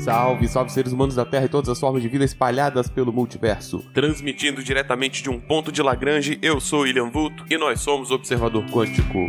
Salve, salve seres humanos da Terra e todas as formas de vida espalhadas pelo multiverso. Transmitindo diretamente de um ponto de Lagrange, eu sou William Vulto e nós somos Observador Quântico.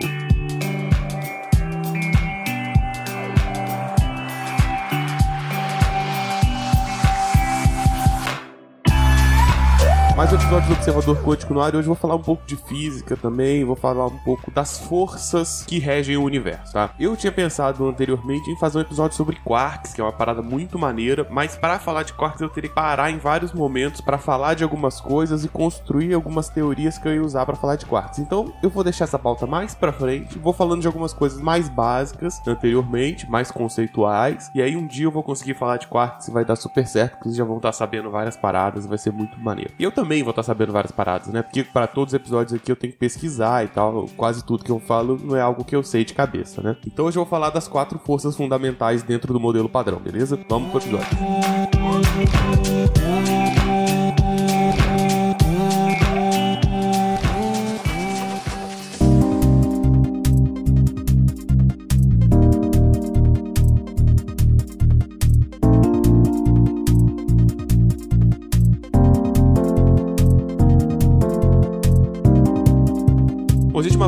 Mais um episódio do Observador Quântico no ar e hoje vou falar um pouco de física também, vou falar um pouco das forças que regem o universo, tá? Eu tinha pensado anteriormente em fazer um episódio sobre quarks, que é uma parada muito maneira, mas para falar de quarks eu teria que parar em vários momentos para falar de algumas coisas e construir algumas teorias que eu ia usar para falar de quarks. Então eu vou deixar essa pauta mais para frente, vou falando de algumas coisas mais básicas anteriormente, mais conceituais, e aí um dia eu vou conseguir falar de quarks e vai dar super certo, porque vocês já vão estar sabendo várias paradas, vai ser muito maneiro. E eu também também vou estar sabendo várias paradas, né? Porque para todos os episódios aqui eu tenho que pesquisar e tal. Quase tudo que eu falo não é algo que eu sei de cabeça, né? Então hoje eu vou falar das quatro forças fundamentais dentro do modelo padrão, beleza? Vamos pro episódio.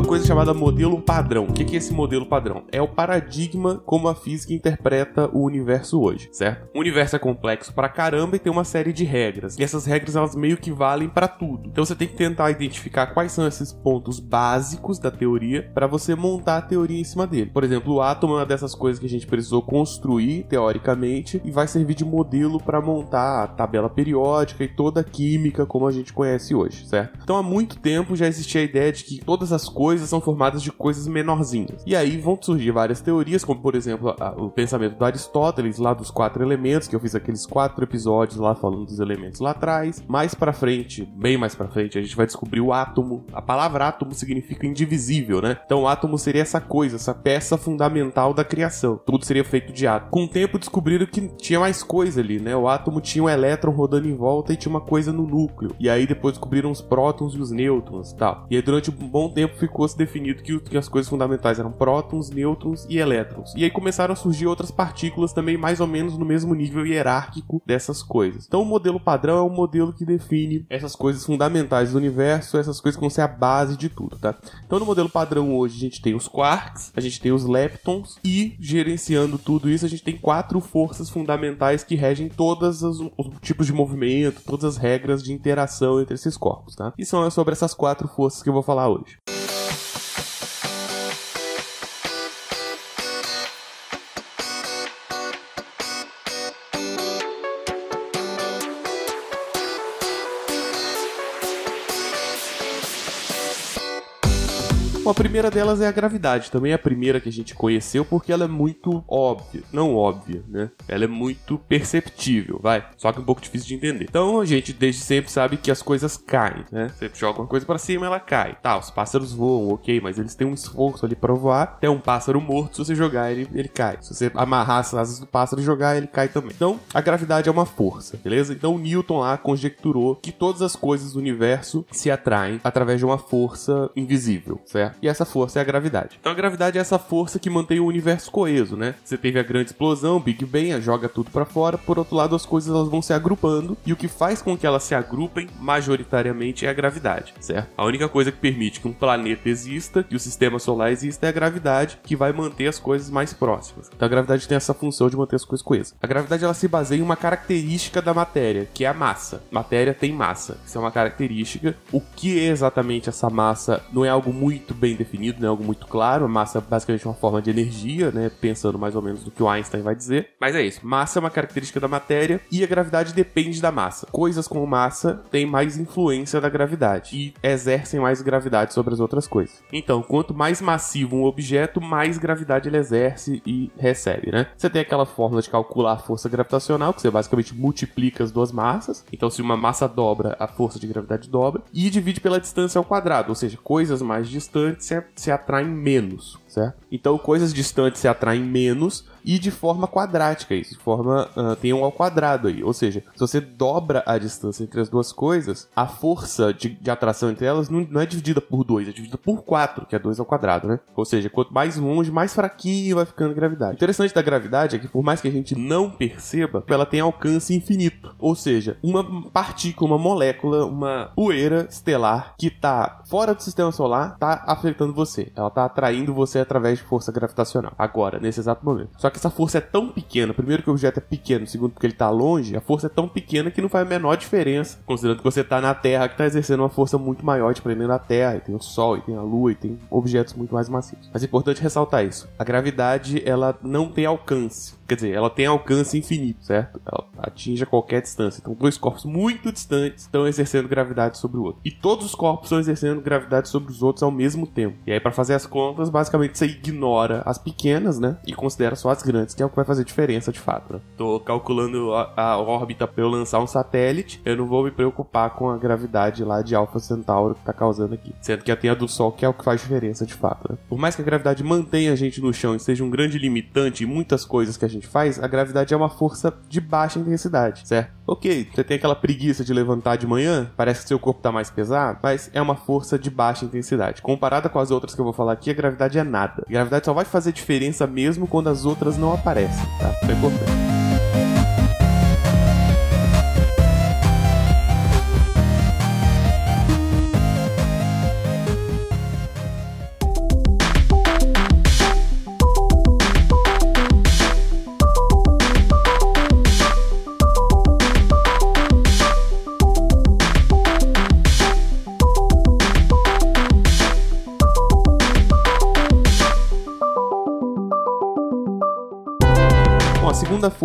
Coisa chamada modelo padrão. O que é esse modelo padrão? É o paradigma como a física interpreta o universo hoje, certo? O universo é complexo pra caramba e tem uma série de regras. E essas regras elas meio que valem para tudo. Então você tem que tentar identificar quais são esses pontos básicos da teoria para você montar a teoria em cima dele. Por exemplo, o átomo é uma dessas coisas que a gente precisou construir teoricamente e vai servir de modelo para montar a tabela periódica e toda a química como a gente conhece hoje, certo? Então há muito tempo já existia a ideia de que todas as coisas coisas são formadas de coisas menorzinhas. E aí vão surgir várias teorias, como por exemplo a, o pensamento do Aristóteles, lá dos quatro elementos, que eu fiz aqueles quatro episódios lá falando dos elementos lá atrás. Mais para frente, bem mais para frente, a gente vai descobrir o átomo. A palavra átomo significa indivisível, né? Então o átomo seria essa coisa, essa peça fundamental da criação. Tudo seria feito de átomo. Com o tempo descobriram que tinha mais coisa ali, né? O átomo tinha um elétron rodando em volta e tinha uma coisa no núcleo. E aí depois descobriram os prótons e os nêutrons e tal. E aí durante um bom tempo ficou fosse definido que, que as coisas fundamentais eram prótons, nêutrons e elétrons. E aí começaram a surgir outras partículas também mais ou menos no mesmo nível hierárquico dessas coisas. Então o modelo padrão é o modelo que define essas coisas fundamentais do universo, essas coisas que vão ser a base de tudo, tá? Então no modelo padrão hoje a gente tem os quarks, a gente tem os leptons e gerenciando tudo isso a gente tem quatro forças fundamentais que regem todos os, os tipos de movimento, todas as regras de interação entre esses corpos, tá? E são sobre essas quatro forças que eu vou falar hoje. Bom, a primeira delas é a gravidade. Também é a primeira que a gente conheceu porque ela é muito óbvia. Não óbvia, né? Ela é muito perceptível, vai. Só que um pouco difícil de entender. Então a gente desde sempre sabe que as coisas caem, né? Você joga uma coisa para cima, ela cai. Tá, os pássaros voam, ok, mas eles têm um esforço ali pra voar. Tem um pássaro morto, se você jogar ele, ele cai. Se você amarrar as asas do pássaro e jogar, ele cai também. Então a gravidade é uma força, beleza? Então Newton lá conjecturou que todas as coisas do universo se atraem através de uma força invisível, certo? E essa força é a gravidade. Então a gravidade é essa força que mantém o universo coeso, né? Você teve a grande explosão, Big Bang, joga tudo para fora, por outro lado as coisas elas vão se agrupando e o que faz com que elas se agrupem majoritariamente é a gravidade, certo? A única coisa que permite que um planeta exista, que o sistema solar exista é a gravidade, que vai manter as coisas mais próximas. Então a gravidade tem essa função de manter as coisas coesas. A gravidade ela se baseia em uma característica da matéria, que é a massa. Matéria tem massa. Isso é uma característica. O que é exatamente essa massa não é algo muito bem definido, né? Algo muito claro. Massa é basicamente uma forma de energia, né? Pensando mais ou menos no que o Einstein vai dizer. Mas é isso. Massa é uma característica da matéria e a gravidade depende da massa. Coisas com massa têm mais influência da gravidade e exercem mais gravidade sobre as outras coisas. Então, quanto mais massivo um objeto, mais gravidade ele exerce e recebe, né? Você tem aquela fórmula de calcular a força gravitacional, que você basicamente multiplica as duas massas. Então, se uma massa dobra, a força de gravidade dobra e divide pela distância ao quadrado, ou seja, coisas mais distantes se, se atraem menos, certo? Então coisas distantes se atraem menos e de forma quadrática, isso, de forma uh, tem um ao quadrado aí. Ou seja, se você dobra a distância entre as duas coisas, a força de, de atração entre elas não, não, é dividida por 2, é dividida por 4, que é 2 ao quadrado, né? Ou seja, quanto mais longe, mais fraquinho vai ficando a gravidade. O interessante da gravidade é que por mais que a gente não perceba, ela tem alcance infinito. Ou seja, uma partícula, uma molécula, uma poeira estelar que está fora do sistema solar, está afetando você. Ela está atraindo você através de força gravitacional. Agora, nesse exato momento. Só que essa força é tão pequena, primeiro que o objeto é pequeno, segundo porque ele está longe, a força é tão pequena que não faz a menor diferença, considerando que você está na Terra, que está exercendo uma força muito maior, te prendendo a Terra, e tem o Sol, e tem a Lua, e tem objetos muito mais macios. Mas é importante ressaltar isso. A gravidade, ela não tem alcance. Quer dizer, ela tem alcance infinito, certo? Ela atinge a qualquer distância. Então, dois corpos muito distantes estão exercendo gravidade sobre o outro. E todos os corpos estão exercendo gravidade sobre os outros ao mesmo tempo. E aí, para fazer as contas, basicamente você ignora as pequenas, né? E considera só as grandes, que é o que vai fazer diferença de fato. Né? Tô calculando a, a órbita para eu lançar um satélite. Eu não vou me preocupar com a gravidade lá de Alpha Centauro que tá causando aqui. Sendo que tem a do Sol, que é o que faz diferença de fato. Né? Por mais que a gravidade mantenha a gente no chão e seja um grande limitante em muitas coisas que a gente faz, a gravidade é uma força de baixa intensidade, certo? Ok, você tem aquela preguiça de levantar de manhã, parece que seu corpo tá mais pesado, mas é uma força de baixa intensidade. Comparada com as outras que eu vou falar aqui, a gravidade é nada. A gravidade só vai fazer diferença mesmo quando as outras não aparecem, tá? Isso é importante.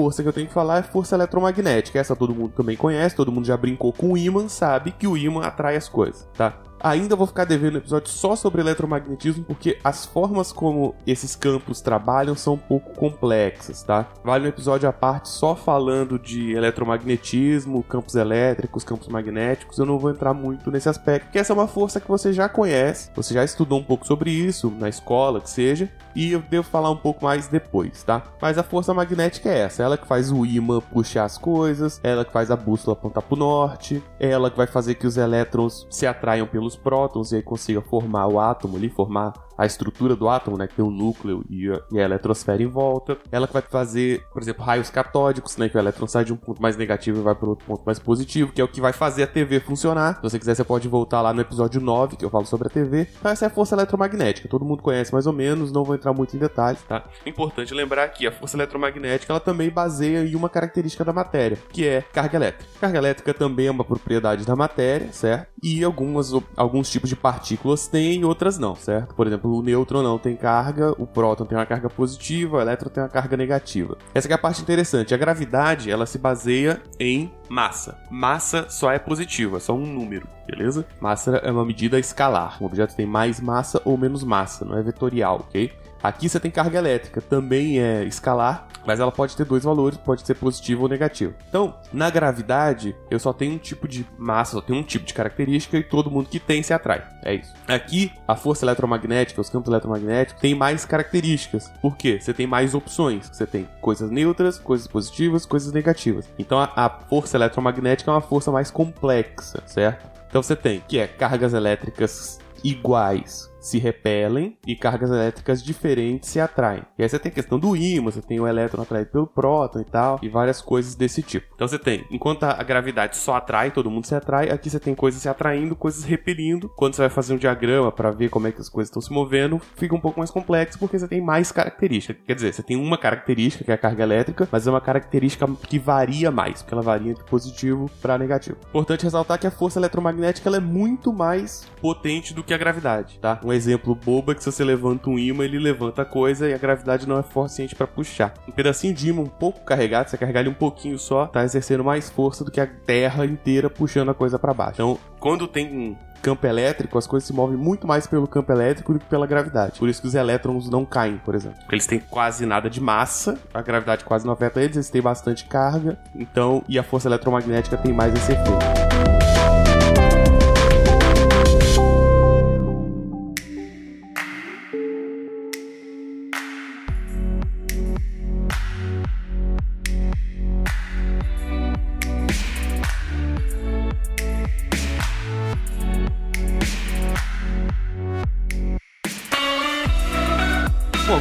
Força que eu tenho que falar é força eletromagnética. Essa todo mundo também conhece, todo mundo já brincou com o ímã, sabe que o ímã atrai as coisas, tá? Ainda vou ficar devendo um episódio só sobre eletromagnetismo, porque as formas como esses campos trabalham são um pouco complexas, tá? Vale um episódio à parte só falando de eletromagnetismo, campos elétricos, campos magnéticos. Eu não vou entrar muito nesse aspecto, porque essa é uma força que você já conhece, você já estudou um pouco sobre isso na escola, que seja, e eu devo falar um pouco mais depois, tá? Mas a força magnética é essa, ela que faz o ímã puxar as coisas, ela que faz a bússola apontar para o norte, ela que vai fazer que os elétrons se atraiam pelos prótons e aí consiga formar o átomo ali, formar a estrutura do átomo, né, que tem o núcleo e a, e a eletrosfera em volta. Ela que vai fazer, por exemplo, raios catódicos, né, que o elétron sai de um ponto mais negativo e vai para outro ponto mais positivo, que é o que vai fazer a TV funcionar. Se você quiser, você pode voltar lá no episódio 9, que eu falo sobre a TV. Então essa é a força eletromagnética, todo mundo conhece mais ou menos, não vou entrar muito em detalhes, tá? Importante lembrar que a força eletromagnética, ela também baseia em uma característica da matéria, que é carga elétrica. Carga elétrica também é uma propriedade da matéria, certo? E algumas, alguns tipos de partículas têm outras não, certo? Por exemplo, o nêutron não tem carga, o próton tem uma carga positiva, o elétron tem uma carga negativa. Essa é a parte interessante. A gravidade, ela se baseia em massa. Massa só é positiva, só um número, beleza? Massa é uma medida escalar. Um objeto tem mais massa ou menos massa, não é vetorial, ok? Aqui você tem carga elétrica, também é escalar, mas ela pode ter dois valores, pode ser positivo ou negativo. Então, na gravidade, eu só tenho um tipo de massa, só tenho um tipo de característica e todo mundo que tem se atrai. É isso. Aqui, a força eletromagnética, os campos eletromagnéticos, tem mais características. Por quê? Você tem mais opções. Você tem coisas neutras, coisas positivas, coisas negativas. Então, a, a força eletromagnética é uma força mais complexa, certo? Então você tem que é cargas elétricas iguais se repelem e cargas elétricas diferentes se atraem. E aí você tem a questão do ímã, você tem o elétron atraído pelo próton e tal, e várias coisas desse tipo. Então você tem, enquanto a gravidade só atrai, todo mundo se atrai, aqui você tem coisas se atraindo, coisas repelindo. Quando você vai fazer um diagrama para ver como é que as coisas estão se movendo, fica um pouco mais complexo porque você tem mais características. Quer dizer, você tem uma característica que é a carga elétrica, mas é uma característica que varia mais, porque ela varia de positivo para negativo. Importante ressaltar que a força eletromagnética é muito mais potente do que a gravidade, tá? Um exemplo bobo é que se você levanta um imã, ele levanta a coisa e a gravidade não é forte suficiente para puxar. Um pedacinho de imã um pouco carregado, você carregar ele um pouquinho só, tá exercendo mais força do que a Terra inteira puxando a coisa para baixo. Então, quando tem campo elétrico, as coisas se movem muito mais pelo campo elétrico do que pela gravidade. Por isso que os elétrons não caem, por exemplo. Porque eles têm quase nada de massa, a gravidade quase não afeta eles, eles têm bastante carga, então, e a força eletromagnética tem mais esse efeito.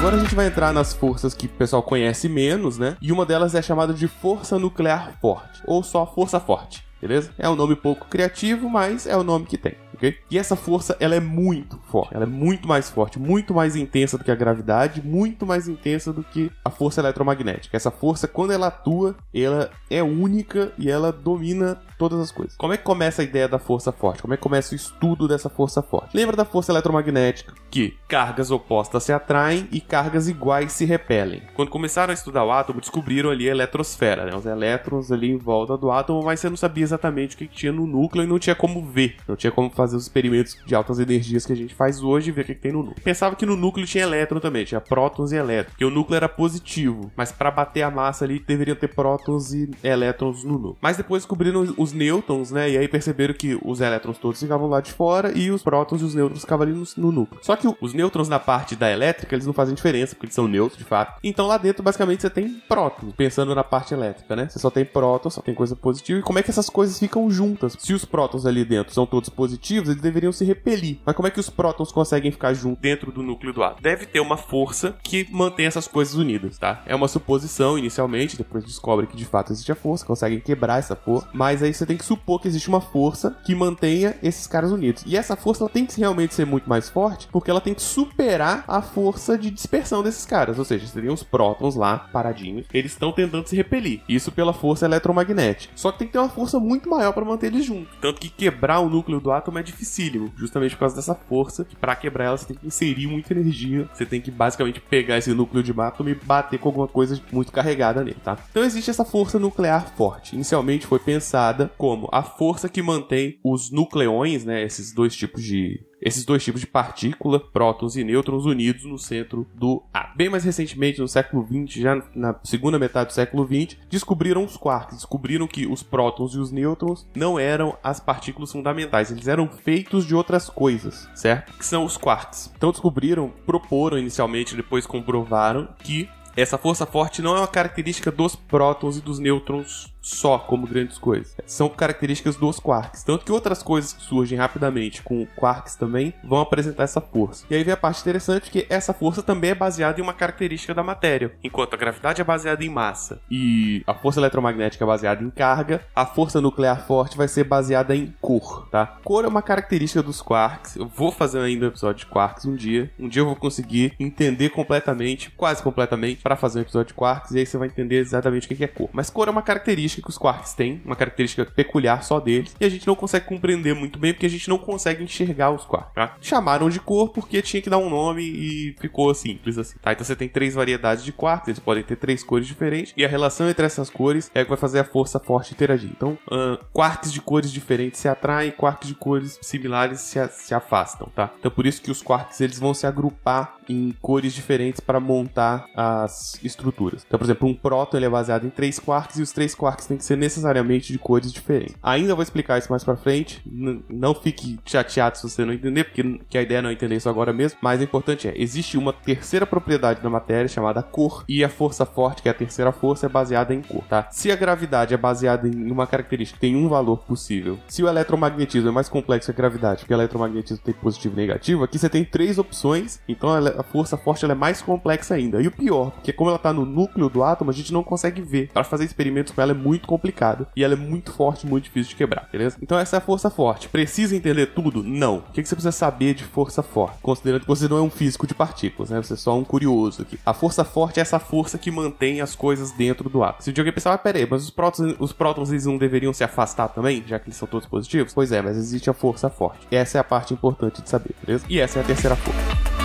Agora a gente vai entrar nas forças que o pessoal conhece menos, né? E uma delas é chamada de força nuclear forte, ou só força forte, beleza? É um nome pouco criativo, mas é o nome que tem. Okay? E essa força, ela é muito forte, ela é muito mais forte, muito mais intensa do que a gravidade, muito mais intensa do que a força eletromagnética. Essa força, quando ela atua, ela é única e ela domina todas as coisas. Como é que começa a ideia da força forte? Como é que começa o estudo dessa força forte? Lembra da força eletromagnética, que cargas opostas se atraem e cargas iguais se repelem. Quando começaram a estudar o átomo, descobriram ali a eletrosfera, né? os elétrons ali em volta do átomo, mas você não sabia exatamente o que tinha no núcleo e não tinha como ver, não tinha como fazer os experimentos de altas energias que a gente faz hoje e ver o que tem no núcleo. Pensava que no núcleo tinha elétron também, tinha prótons e elétrons, porque o núcleo era positivo, mas para bater a massa ali deveriam ter prótons e elétrons no núcleo. Mas depois descobriram os nêutrons, né? E aí perceberam que os elétrons todos ficavam lá de fora e os prótons e os nêutrons ficavam ali no, no núcleo. Só que os nêutrons na parte da elétrica, eles não fazem diferença, porque eles são neutros de fato. Então lá dentro, basicamente, você tem prótons, pensando na parte elétrica, né? Você só tem prótons, só tem coisa positiva. E como é que essas coisas ficam juntas? Se os prótons ali dentro são todos positivos, eles deveriam se repelir. Mas como é que os prótons conseguem ficar juntos dentro do núcleo do átomo? Deve ter uma força que mantém essas coisas unidas, tá? É uma suposição inicialmente, depois descobre que de fato existe a força, conseguem quebrar essa força, mas aí você tem que supor que existe uma força que mantenha esses caras unidos. E essa força ela tem que realmente ser muito mais forte, porque ela tem que superar a força de dispersão desses caras, ou seja, seriam os prótons lá paradinhos, eles estão tentando se repelir. Isso pela força eletromagnética. Só que tem que ter uma força muito maior para manter eles juntos. Tanto que quebrar o núcleo do átomo é dificílimo, justamente por causa dessa força, que para quebrar ela você tem que inserir muita energia, você tem que basicamente pegar esse núcleo de átomo e bater com alguma coisa muito carregada nele, tá? Então existe essa força nuclear forte. Inicialmente foi pensada como a força que mantém os nucleões, né, esses dois tipos de esses dois tipos de partícula, prótons e nêutrons, unidos no centro do átomo. Bem mais recentemente, no século XX, já na segunda metade do século XX, descobriram os quarks. Descobriram que os prótons e os nêutrons não eram as partículas fundamentais, eles eram feitos de outras coisas, certo? Que são os quarks. Então descobriram, proporam inicialmente, depois comprovaram que essa força forte não é uma característica dos prótons e dos nêutrons só como grandes coisas. São características dos quarks. Tanto que outras coisas que surgem rapidamente com quarks também vão apresentar essa força. E aí vem a parte interessante que essa força também é baseada em uma característica da matéria. Enquanto a gravidade é baseada em massa e a força eletromagnética é baseada em carga, a força nuclear forte vai ser baseada em cor, tá? Cor é uma característica dos quarks. Eu vou fazer ainda um episódio de quarks um dia. Um dia eu vou conseguir entender completamente, quase completamente, para fazer um episódio de quarks e aí você vai entender exatamente o que é cor. Mas cor é uma característica característica que os quarks têm, uma característica peculiar só deles, e a gente não consegue compreender muito bem porque a gente não consegue enxergar os quarks. Tá? Chamaram de cor porque tinha que dar um nome e ficou simples assim. Tá? Então você tem três variedades de quarks, eles podem ter três cores diferentes, e a relação entre essas cores é que vai fazer a força forte interagir. Então, uh, quarks de cores diferentes se atraem, quarks de cores similares se, se afastam, tá? Então por isso que os quarks eles vão se agrupar em cores diferentes para montar as estruturas. Então, por exemplo, um próton ele é baseado em três quarks e os três quarks têm que ser necessariamente de cores diferentes. Ainda vou explicar isso mais para frente. N não fique chateado se você não entender, porque que a ideia é não entender isso agora mesmo. Mas o importante é, existe uma terceira propriedade da matéria chamada cor e a força forte, que é a terceira força, é baseada em cor, tá? Se a gravidade é baseada em uma característica que tem um valor possível, se o eletromagnetismo é mais complexo que a gravidade, porque o eletromagnetismo tem positivo e negativo, aqui você tem três opções. Então a força forte ela é mais complexa ainda. E o pior, porque como ela está no núcleo do átomo, a gente não consegue ver. Para fazer experimentos com ela é muito complicado e ela é muito forte, muito difícil de quebrar, beleza? Então essa é a força forte. Precisa entender tudo? Não. O que você precisa saber de força forte? Considerando que você não é um físico de partículas, né? Você é só um curioso aqui. A força forte é essa força que mantém as coisas dentro do átomo. Se o alguém pensar, ah, peraí, mas os prótons, os prótons eles não deveriam se afastar também, já que eles são todos positivos? Pois é, mas existe a força forte. Essa é a parte importante de saber, beleza? E essa é a terceira força.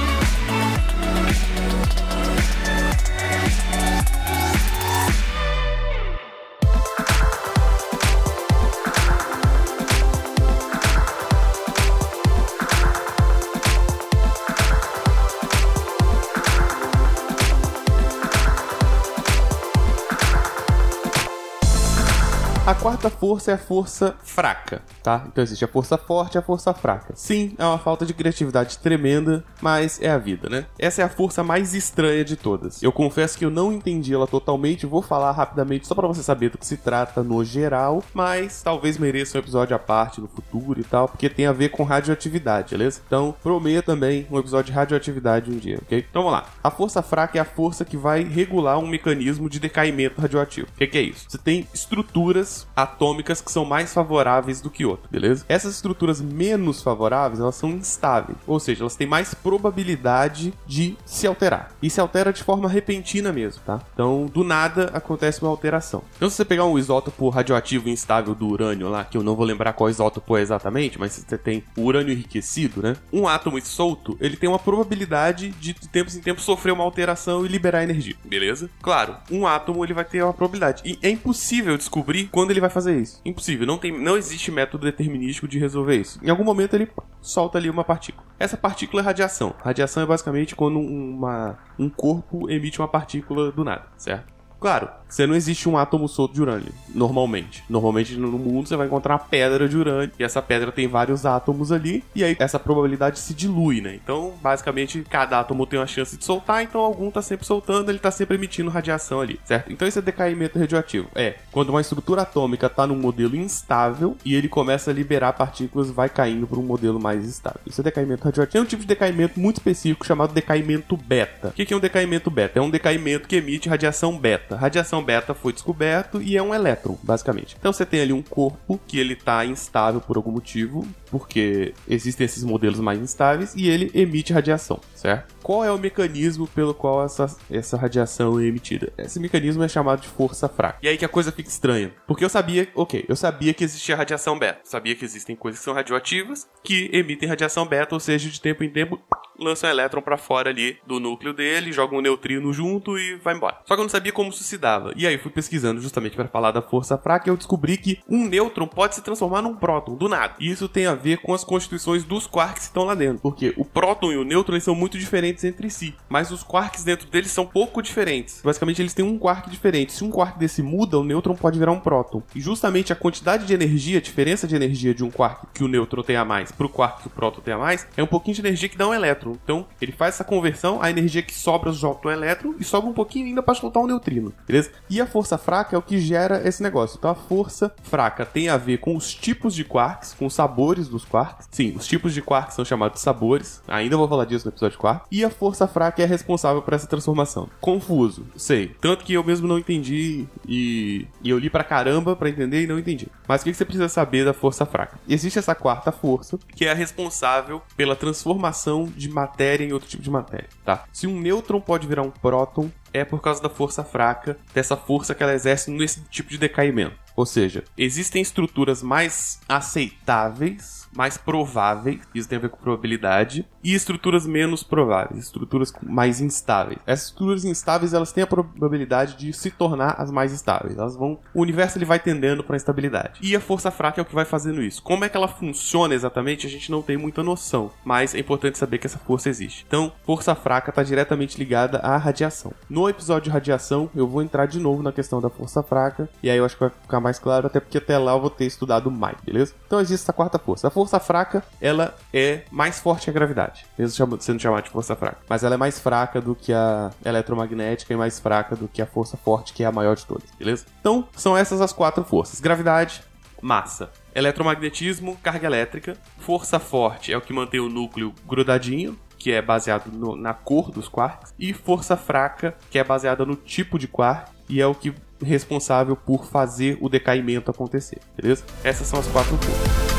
A quarta força é a força fraca, tá? Então existe a força forte e a força fraca. Sim, é uma falta de criatividade tremenda, mas é a vida, né? Essa é a força mais estranha de todas. Eu confesso que eu não entendi ela totalmente, vou falar rapidamente só para você saber do que se trata no geral, mas talvez mereça um episódio à parte no futuro e tal, porque tem a ver com radioatividade, beleza? Então, prometo também um episódio de radioatividade um dia, ok? Então vamos lá. A força fraca é a força que vai regular um mecanismo de decaimento radioativo. O que, que é isso? Você tem estruturas atômicas que são mais favoráveis do que outras, beleza? Essas estruturas menos favoráveis, elas são instáveis, ou seja, elas têm mais probabilidade de se alterar. E se altera de forma repentina mesmo, tá? Então, do nada acontece uma alteração. Então, se você pegar um isótopo radioativo instável do urânio lá, que eu não vou lembrar qual isótopo é exatamente, mas você tem o urânio enriquecido, né? Um átomo solto, ele tem uma probabilidade de, de tempos em tempos sofrer uma alteração e liberar energia, beleza? Claro, um átomo ele vai ter uma probabilidade. E é impossível descobrir quando ele vai fazer isso. Impossível. Não, tem, não existe método determinístico de resolver isso. Em algum momento ele solta ali uma partícula. Essa partícula é radiação. Radiação é basicamente quando uma, um corpo emite uma partícula do nada, certo? Claro, você não existe um átomo solto de urânio, normalmente. Normalmente no mundo você vai encontrar uma pedra de urânio, e essa pedra tem vários átomos ali, e aí essa probabilidade se dilui, né? Então, basicamente, cada átomo tem uma chance de soltar, então algum tá sempre soltando, ele tá sempre emitindo radiação ali, certo? Então isso é decaimento radioativo. É, quando uma estrutura atômica tá num modelo instável e ele começa a liberar partículas, vai caindo para um modelo mais estável. Isso é decaimento radioativo. Tem um tipo de decaimento muito específico chamado decaimento beta. O que é um decaimento beta? É um decaimento que emite radiação beta beta. Radiação beta foi descoberto e é um elétron, basicamente. Então você tem ali um corpo que ele está instável por algum motivo, porque existem esses modelos mais instáveis e ele emite radiação, certo? Qual é o mecanismo pelo qual essa, essa radiação é emitida? Esse mecanismo é chamado de força fraca. E aí que a coisa fica estranha. Porque eu sabia, ok, eu sabia que existia radiação beta. Sabia que existem coisas que são radioativas que emitem radiação beta, ou seja, de tempo em tempo lança um elétron para fora ali do núcleo dele, joga um neutrino junto e vai embora. Só que eu não sabia como isso se dava. E aí fui pesquisando justamente para falar da força fraca e eu descobri que um nêutron pode se transformar num próton do nada. E isso tem a ver com as constituições dos quarks que estão lá dentro, porque o próton e o nêutron são muito diferentes entre si, mas os quarks dentro deles são pouco diferentes. Basicamente eles têm um quark diferente. Se um quark desse muda, o nêutron pode virar um próton. E justamente a quantidade de energia, a diferença de energia de um quark que o nêutron tem a mais pro quark que o próton tem a mais, é um pouquinho de energia que dá um elétron elétron. Então, ele faz essa conversão, a energia que sobra solta um elétron e sobra um pouquinho ainda para soltar um neutrino, beleza? E a força fraca é o que gera esse negócio. Então, a força fraca tem a ver com os tipos de quarks, com os sabores dos quarks. Sim, os tipos de quarks são chamados sabores. Ainda vou falar disso no episódio 4. E a força fraca é responsável por essa transformação. Confuso, sei. Tanto que eu mesmo não entendi e, e eu li pra caramba pra entender e não entendi. Mas o que você precisa saber da força fraca? Existe essa quarta força, que é a responsável pela transformação de matéria em outro tipo de matéria, tá? Se um nêutron pode virar um próton, é por causa da força fraca, dessa força que ela exerce nesse tipo de decaimento. Ou seja, existem estruturas mais aceitáveis mais prováveis, isso tem a ver com probabilidade, e estruturas menos prováveis, estruturas mais instáveis. Essas estruturas instáveis, elas têm a probabilidade de se tornar as mais estáveis. Elas vão, o universo ele vai tendendo para a instabilidade. E a força fraca é o que vai fazendo isso. Como é que ela funciona exatamente, a gente não tem muita noção, mas é importante saber que essa força existe. Então, força fraca está diretamente ligada à radiação. No episódio de radiação, eu vou entrar de novo na questão da força fraca, e aí eu acho que vai ficar mais claro, até porque até lá eu vou ter estudado mais, beleza? Então existe essa quarta força. A força fraca, ela é mais forte que a gravidade, mesmo sendo chamada de força fraca. Mas ela é mais fraca do que a eletromagnética e mais fraca do que a força forte, que é a maior de todas, beleza? Então, são essas as quatro forças: gravidade, massa, eletromagnetismo, carga elétrica, força forte é o que mantém o núcleo grudadinho, que é baseado no, na cor dos quarks, e força fraca, que é baseada no tipo de quark, e é o que responsável por fazer o decaimento acontecer, beleza? Essas são as quatro forças.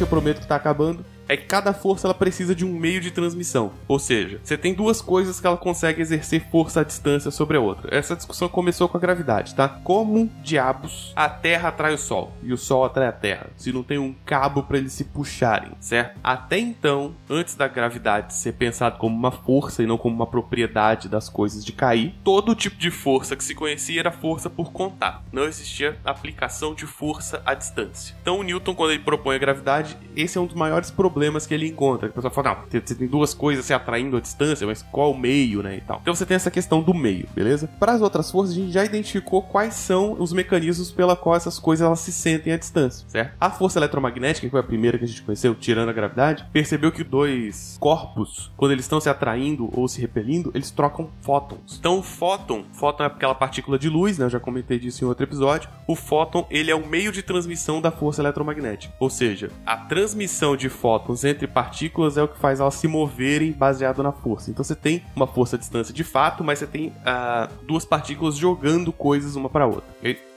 Eu prometo que tá acabando, é que cada força ela precisa de um meio de transmissão. Ou seja, você tem duas coisas que ela consegue exercer força à distância sobre a outra. Essa discussão começou com a gravidade, tá? Como diabos a Terra atrai o Sol e o Sol atrai a Terra, se não tem um cabo para eles se puxarem, certo? Até então, antes da gravidade ser pensado como uma força e não como uma propriedade das coisas de cair, todo tipo de força que se conhecia era força por contato. Não existia aplicação de força à distância. Então, o Newton, quando ele propõe a gravidade, esse é um dos maiores problemas que ele encontra. A pessoa fala, não, você tem duas coisas se atraindo à distância, mas qual o meio, né, e tal. Então você tem essa questão do meio, beleza? Para as outras forças, a gente já identificou quais são os mecanismos pela qual essas coisas elas se sentem à distância, certo? A força eletromagnética, que foi a primeira que a gente conheceu, tirando a gravidade, percebeu que dois corpos, quando eles estão se atraindo ou se repelindo, eles trocam fótons. Então, o fóton, fóton é aquela partícula de luz, né? Eu já comentei disso em outro episódio. O fóton, ele é o meio de transmissão da força eletromagnética. Ou seja, a transmissão de fótons entre partículas é o que faz elas se moverem baseado na força. Então, você tem uma força à distância de fato, mas você tem uh, duas partículas jogando coisas uma para outra.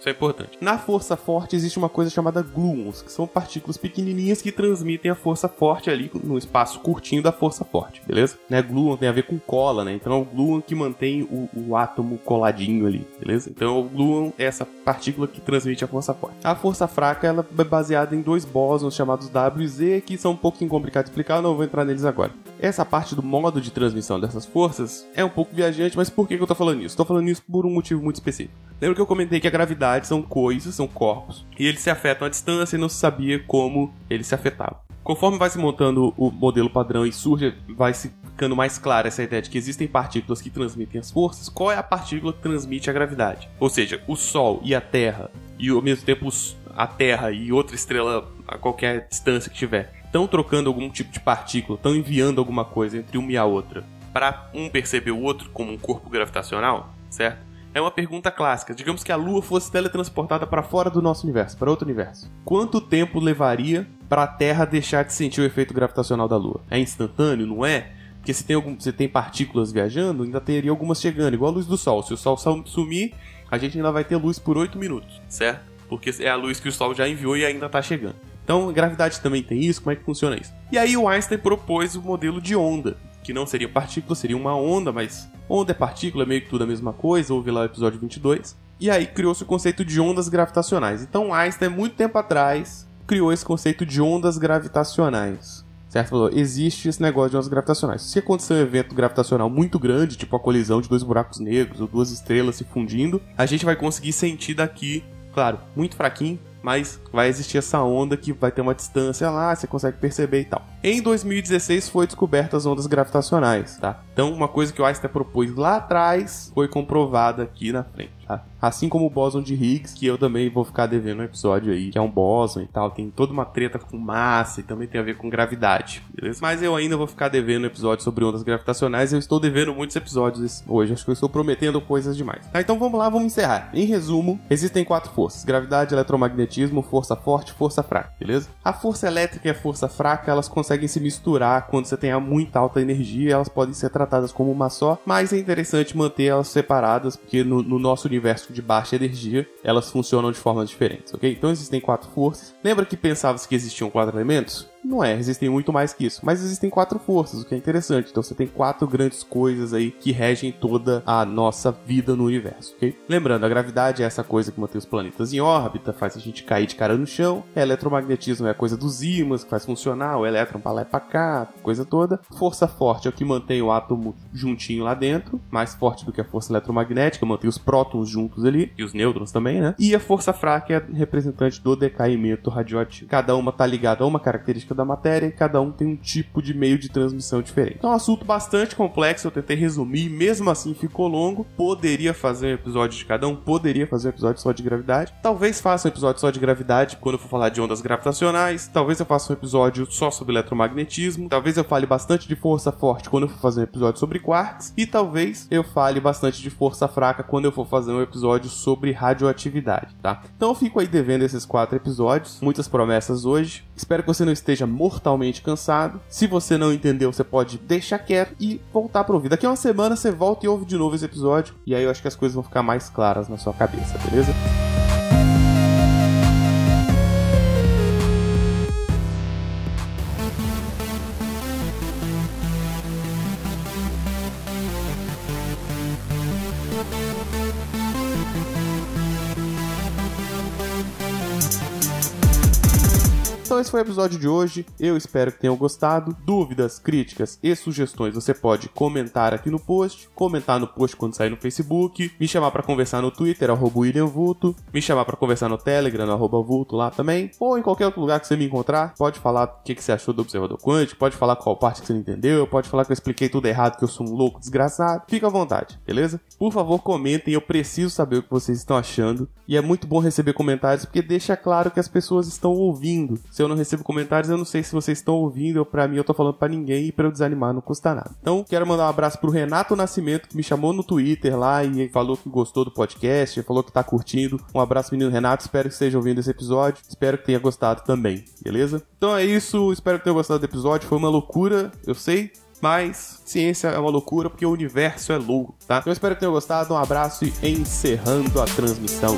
Isso é importante. Na força forte existe uma coisa chamada gluons, que são partículas pequenininhas que transmitem a força forte ali no espaço curtinho da força forte, beleza? Né, gluon tem a ver com cola, né? Então é o gluon que mantém o, o átomo coladinho ali, beleza? Então o gluon é essa partícula que transmite a força forte. A força fraca ela é baseada em dois bósons chamados W e Z, que são um pouquinho complicados de explicar, não vou entrar neles agora. Essa parte do modo de transmissão dessas forças é um pouco viajante, mas por que, que eu tô falando isso? Tô falando isso por um motivo muito específico. Lembra que eu comentei que a gravidade são coisas, são corpos, e eles se afetam à distância e não se sabia como eles se afetavam. Conforme vai se montando o modelo padrão e surge, vai se ficando mais clara essa ideia de que existem partículas que transmitem as forças, qual é a partícula que transmite a gravidade? Ou seja, o Sol e a Terra, e ao mesmo tempo a Terra e outra estrela a qualquer distância que tiver, estão trocando algum tipo de partícula, estão enviando alguma coisa entre uma e a outra, para um perceber o outro como um corpo gravitacional, certo? É uma pergunta clássica. Digamos que a Lua fosse teletransportada para fora do nosso universo, para outro universo. Quanto tempo levaria para a Terra deixar de sentir o efeito gravitacional da Lua? É instantâneo, não é? Porque se tem, algum, se tem partículas viajando, ainda teria algumas chegando, igual a luz do Sol. Se o Sol sumir, a gente ainda vai ter luz por 8 minutos, certo? Porque é a luz que o Sol já enviou e ainda está chegando. Então, gravidade também tem isso, como é que funciona isso? E aí o Einstein propôs o modelo de onda, que não seria partícula, seria uma onda, mas onda é partícula, meio que tudo a mesma coisa, ouve lá o episódio 22. E aí criou-se o conceito de ondas gravitacionais. Então Einstein, muito tempo atrás, criou esse conceito de ondas gravitacionais. Certo? Falou, existe esse negócio de ondas gravitacionais. Se acontecer um evento gravitacional muito grande, tipo a colisão de dois buracos negros ou duas estrelas se fundindo, a gente vai conseguir sentir daqui, claro, muito fraquinho, mas vai existir essa onda que vai ter uma distância lá, você consegue perceber e tal. Em 2016 foi descoberta as ondas gravitacionais, tá? Então uma coisa que o Einstein propôs lá atrás foi comprovada aqui na frente. Tá? Assim como o bóson de Higgs, que eu também vou ficar devendo um episódio aí, que é um bóson e tal, tem toda uma treta com massa e também tem a ver com gravidade, beleza? Mas eu ainda vou ficar devendo um episódio sobre ondas gravitacionais, eu estou devendo muitos episódios hoje, acho que eu estou prometendo coisas demais. Tá, então vamos lá, vamos encerrar. Em resumo, existem quatro forças: gravidade, eletromagnetismo, força forte, força fraca, beleza? A força elétrica e a força fraca, elas conseguem se misturar quando você tem muita alta energia, elas podem ser tratadas como uma só, mas é interessante manter elas separadas, porque no, no nosso universo de baixa energia, elas funcionam de formas diferentes, ok? Então existem quatro forças. Lembra que pensava-se que existiam quatro elementos? Não é, existem muito mais que isso. Mas existem quatro forças, o que é interessante. Então você tem quatro grandes coisas aí que regem toda a nossa vida no universo, ok? Lembrando, a gravidade é essa coisa que mantém os planetas em órbita, faz a gente cair de cara no chão. O eletromagnetismo é a coisa dos ímãs, que faz funcionar o elétron pra lá e pra cá, coisa toda. Força forte é o que mantém o átomo juntinho lá dentro, mais forte do que a força eletromagnética, mantém os prótons juntos ali, e os nêutrons também, né? E a força fraca é representante do decaimento radioativo. Cada uma tá ligada a uma característica da matéria e cada um tem um tipo de meio de transmissão diferente. Então é um assunto bastante complexo, eu tentei resumir, mesmo assim ficou longo. Poderia fazer um episódio de cada um, poderia fazer um episódio só de gravidade. Talvez faça um episódio só de gravidade quando eu for falar de ondas gravitacionais. Talvez eu faça um episódio só sobre eletromagnetismo. Talvez eu fale bastante de força forte quando eu for fazer um episódio sobre quarks. E talvez eu fale bastante de força fraca quando eu for fazer um episódio sobre radioatividade, tá? Então eu fico aí devendo esses quatro episódios. Muitas promessas hoje. Espero que você não esteja mortalmente cansado. Se você não entendeu, você pode deixar quieto e voltar para ouvir. Daqui a uma semana você volta e ouve de novo esse episódio. E aí eu acho que as coisas vão ficar mais claras na sua cabeça, beleza? Então esse foi o episódio de hoje. Eu espero que tenham gostado. Dúvidas, críticas e sugestões você pode comentar aqui no post, comentar no post quando sair no Facebook, me chamar para conversar no Twitter, arroba William Vulto, me chamar para conversar no Telegram, arroba Vulto lá também, ou em qualquer outro lugar que você me encontrar. Pode falar o que, que você achou do Observador Quântico, pode falar qual parte que você não entendeu, pode falar que eu expliquei tudo errado, que eu sou um louco desgraçado. Fica à vontade, beleza? Por favor, comentem, eu preciso saber o que vocês estão achando. E é muito bom receber comentários porque deixa claro que as pessoas estão ouvindo. Se eu não recebo comentários, eu não sei se vocês estão ouvindo ou para mim eu tô falando para ninguém e para eu desanimar não custa nada. Então, quero mandar um abraço pro Renato Nascimento que me chamou no Twitter lá e falou que gostou do podcast, falou que tá curtindo. Um abraço menino Renato, espero que esteja ouvindo esse episódio. Espero que tenha gostado também, beleza? Então é isso, espero que tenha gostado do episódio. Foi uma loucura, eu sei, mas ciência é uma loucura porque o universo é louco, tá? Eu espero que tenham gostado. Um abraço e encerrando a transmissão.